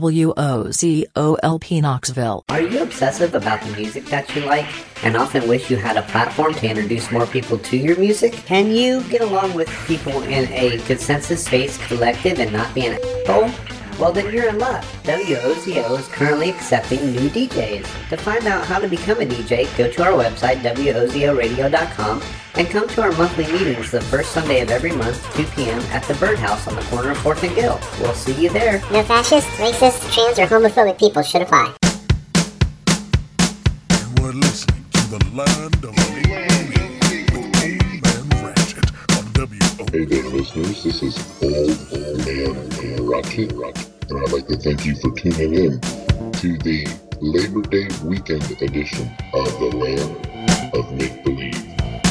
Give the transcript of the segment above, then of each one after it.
WOZOLP Knoxville. Are you obsessive about the music that you like and often wish you had a platform to introduce more people to your music? Can you get along with people in a consensus-based collective and not be an asshole? Well, then you're in luck. WOZO is currently accepting new DJs. To find out how to become a DJ, go to our website, WOZORadio.com, and come to our monthly meetings the first Sunday of every month, 2 p.m. at the Birdhouse on the corner of 4th and Gill. We'll see you there. No fascist, racist, trans, or homophobic people should apply. You are listening to the land of Hey there, listeners. This is Old Man Ratchet, and I'd like to thank you for tuning in to the Labor Day weekend edition of the Land of Make Believe.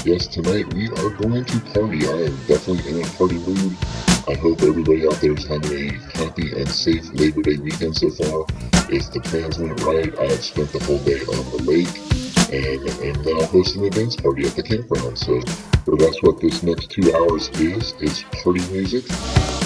Yes, tonight we are going to party. I am definitely in a party mood. I hope everybody out there is having a happy and safe Labor Day weekend so far. If the plans went right, I have spent the whole day on the lake and am now hosting a dance party at the campground. So, so that's what this next two hours is. It's party music.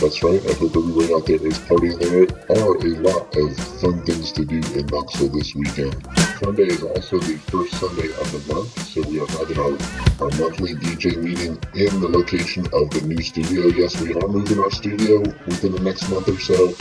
That's right. I hope everybody out there is partying. There are a lot of fun things to do in Knoxville this weekend. Sunday is also the first Sunday of the month, so we are having our, our monthly DJ meeting in the location of the new studio. Yes, we are moving our studio within the next month or so,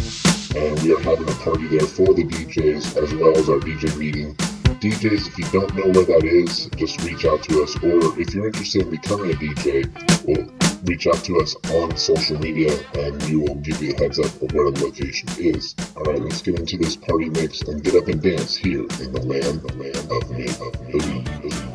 and we are having a party there for the DJs as well as our DJ meeting. DJs, if you don't know where that is, just reach out to us. Or if you're interested in becoming a DJ, well, reach out to us on social media and we will give you a heads up of where the location is. All right, let's get into this party mix and get up and dance here in the land, the land of me, of believe.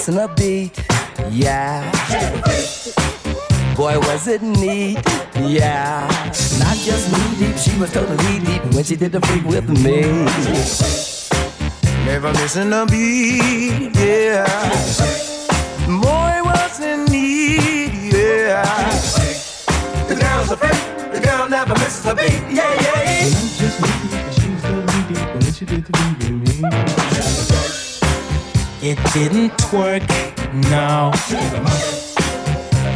missing a beat, yeah. Boy, was it neat, yeah. Not just knee deep, she was totally deep when she did the freak with me. Never missing a beat, yeah. Boy, was it neat, yeah. The girl's a freak, the girl never misses a beat, yeah, yeah. Not just knee deep, she was totally deep when she did the freak. It didn't work, no.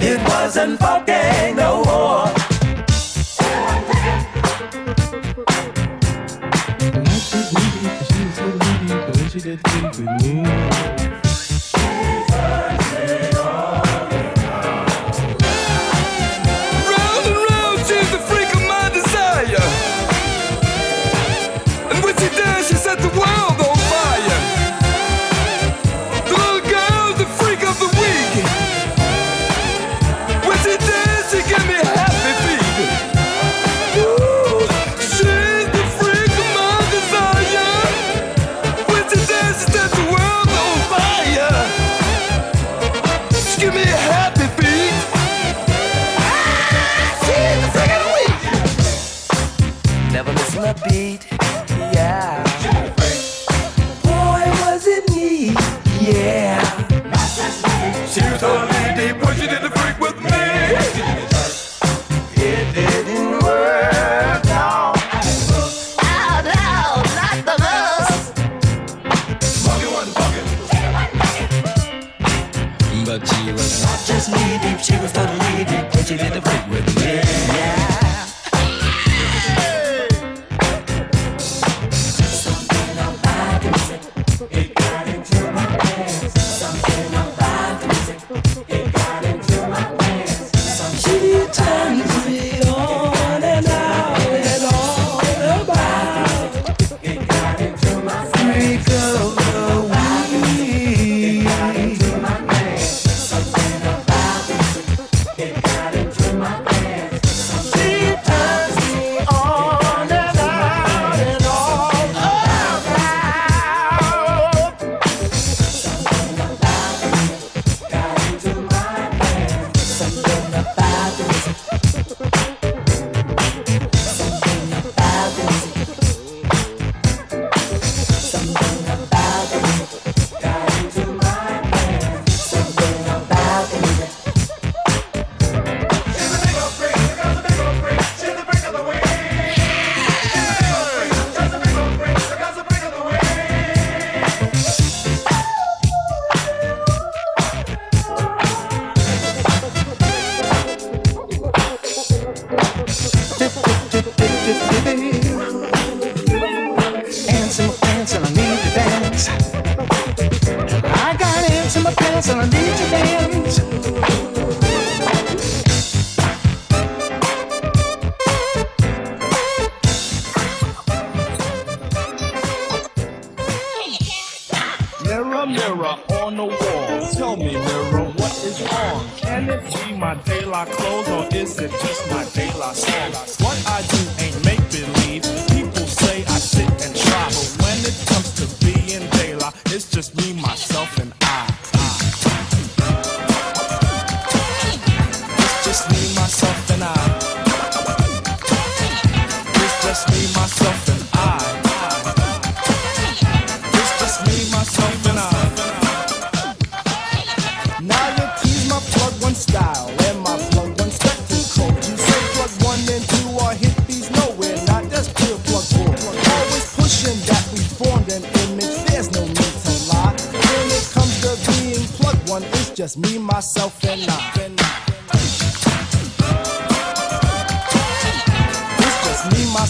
It wasn't funky no more. She did with me.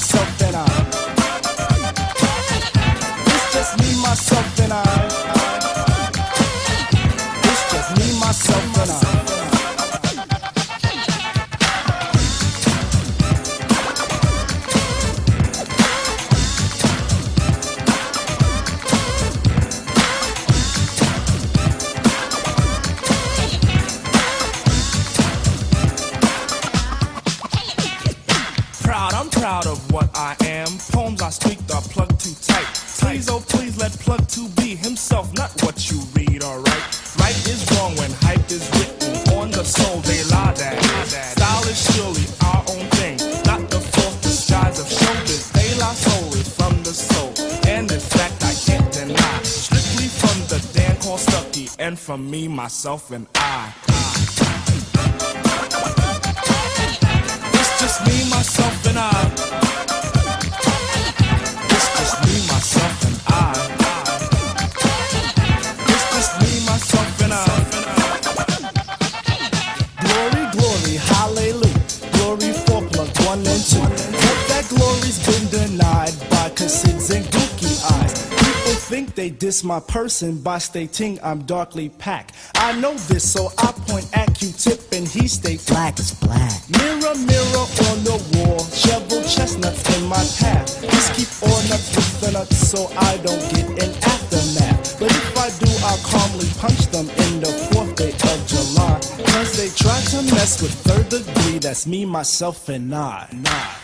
yourself from me, myself, and I. they diss my person by stating I'm darkly packed. I know this, so I point at Q-tip and he stay black as black. Mirror, mirror on the wall, shovel chestnuts in my path. Just keep on up with the nuts so I don't get an aftermath. But if I do, I'll calmly punch them in the fourth day of July. Cause they try to mess with third degree, that's me, myself, and I. It's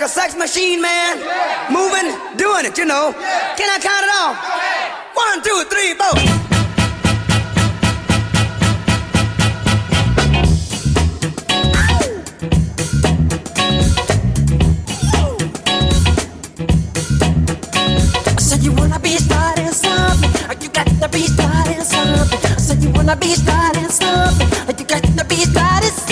like a sex machine, man. Yeah. Moving, doing it, you know. Yeah. Can I count it off? One, two, three, four. be starting something. You got to be starting something.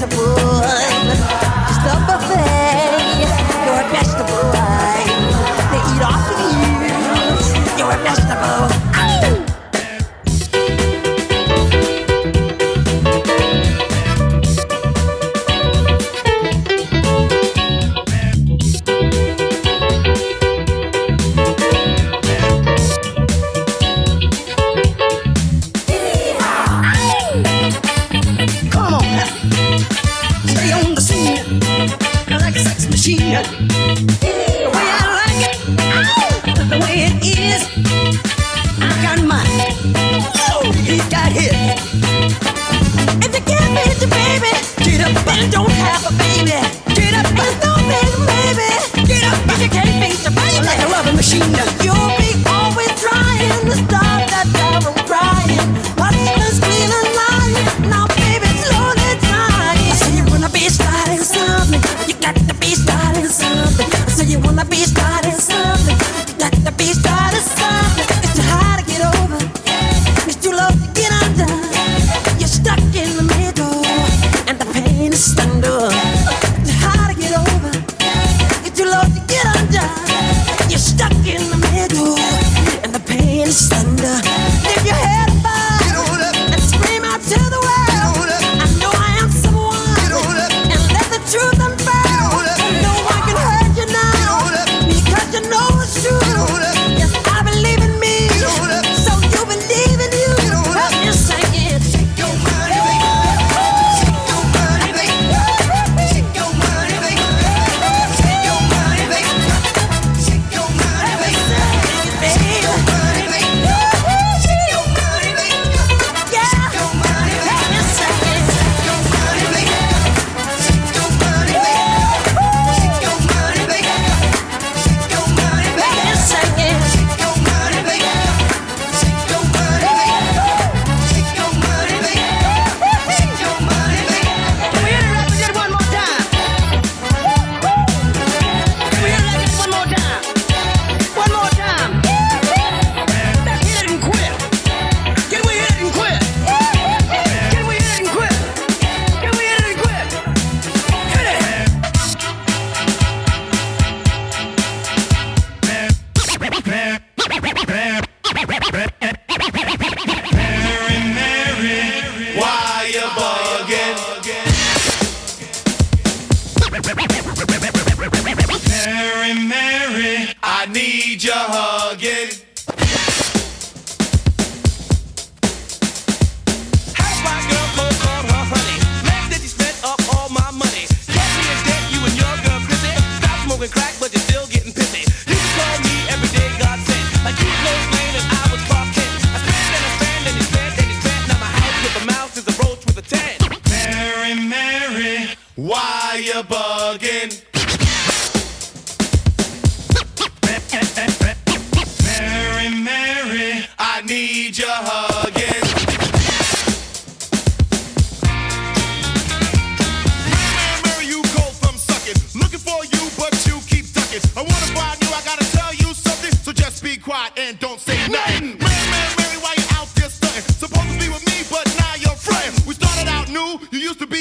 to pull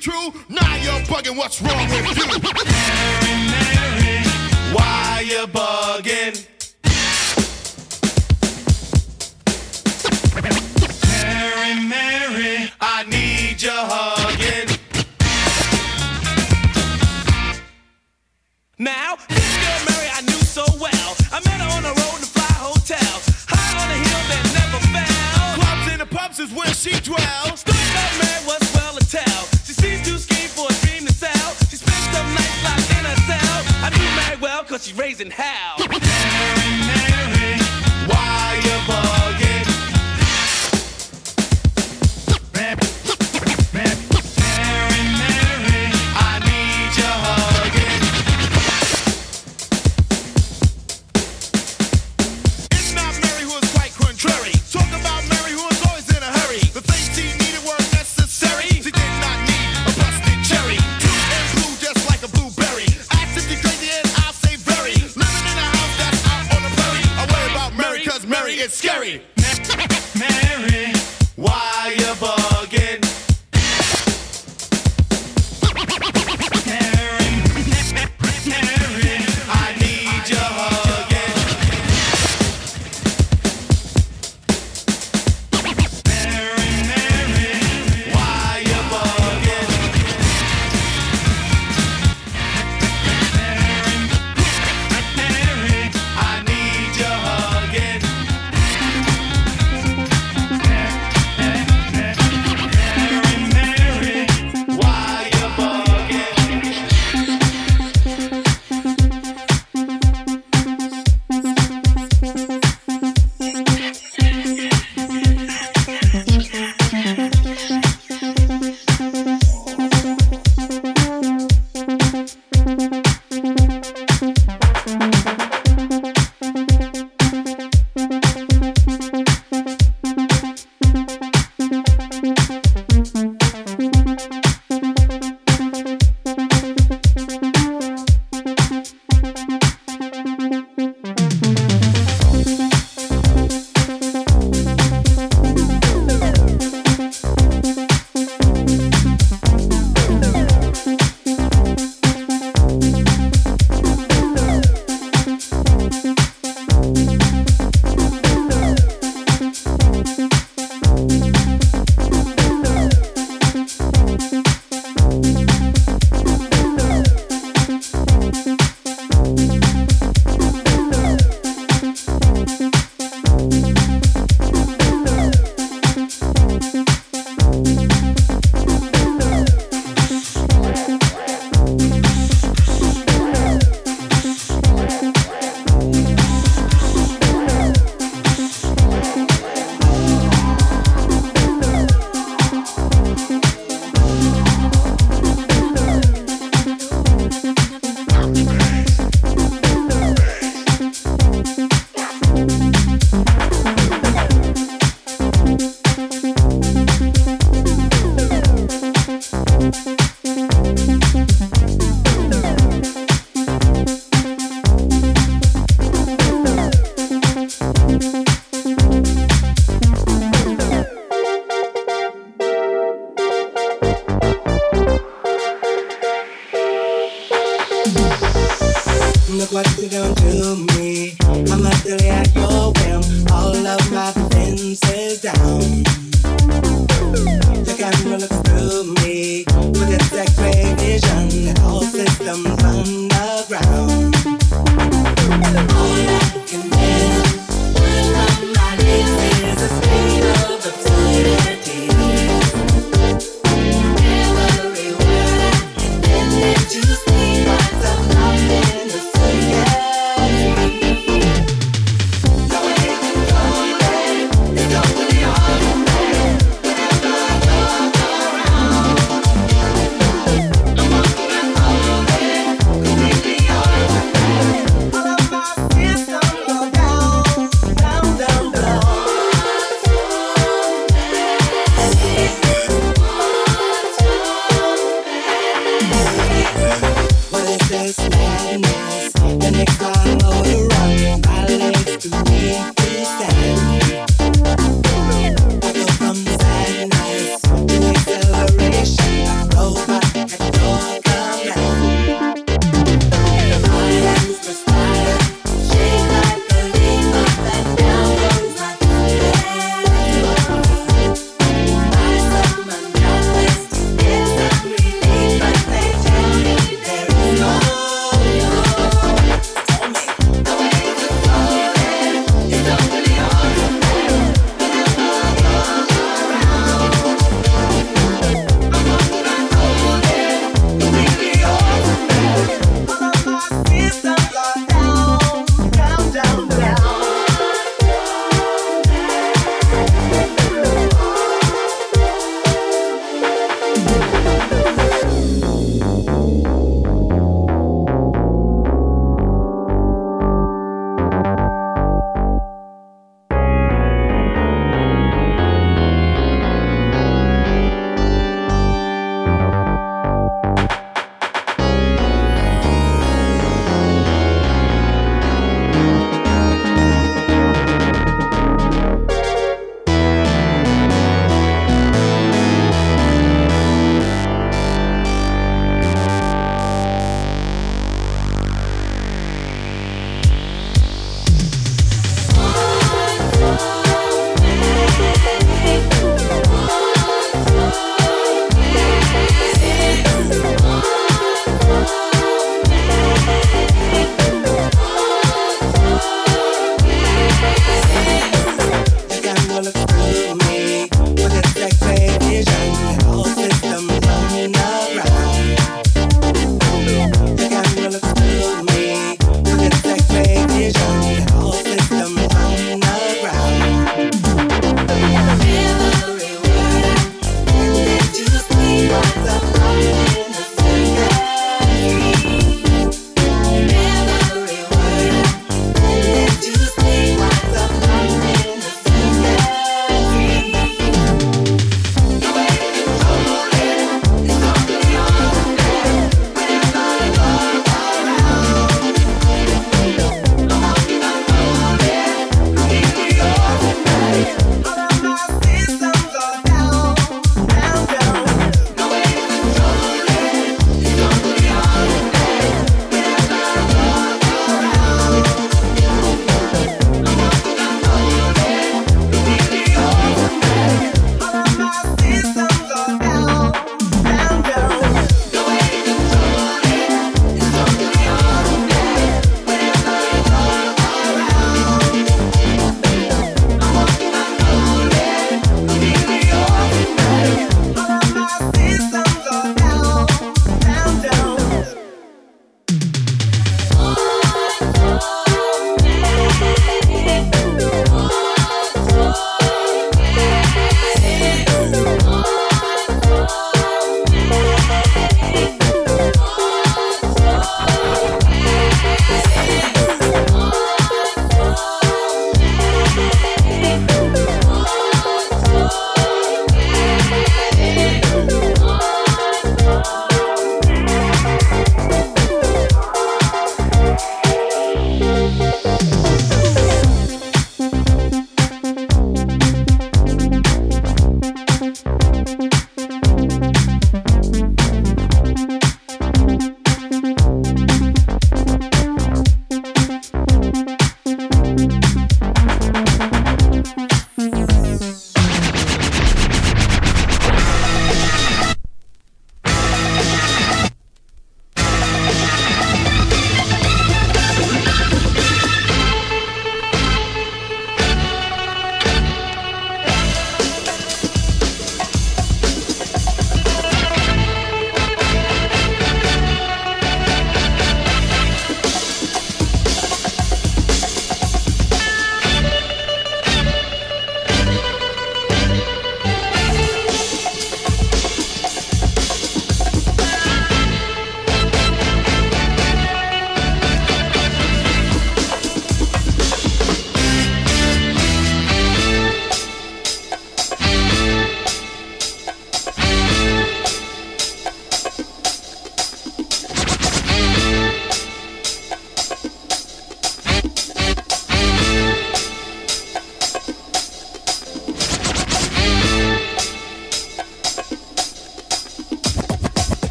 true? Nah, you're bugging. What's wrong with you? Why you bugging? Mary, Mary, I need your hugging. Now, this girl Mary I knew so well. I met her on the road in the fly hotel. High on a hill that never fell. Clubs and the pubs is where she dwells. she's raising hell.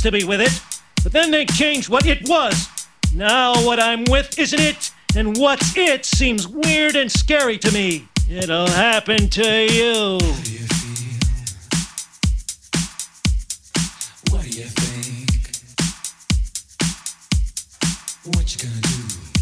used to be with it, but then they changed what it was. Now what I'm with isn't it, and what's it seems weird and scary to me. It'll happen to you. What do you think? What you gonna do?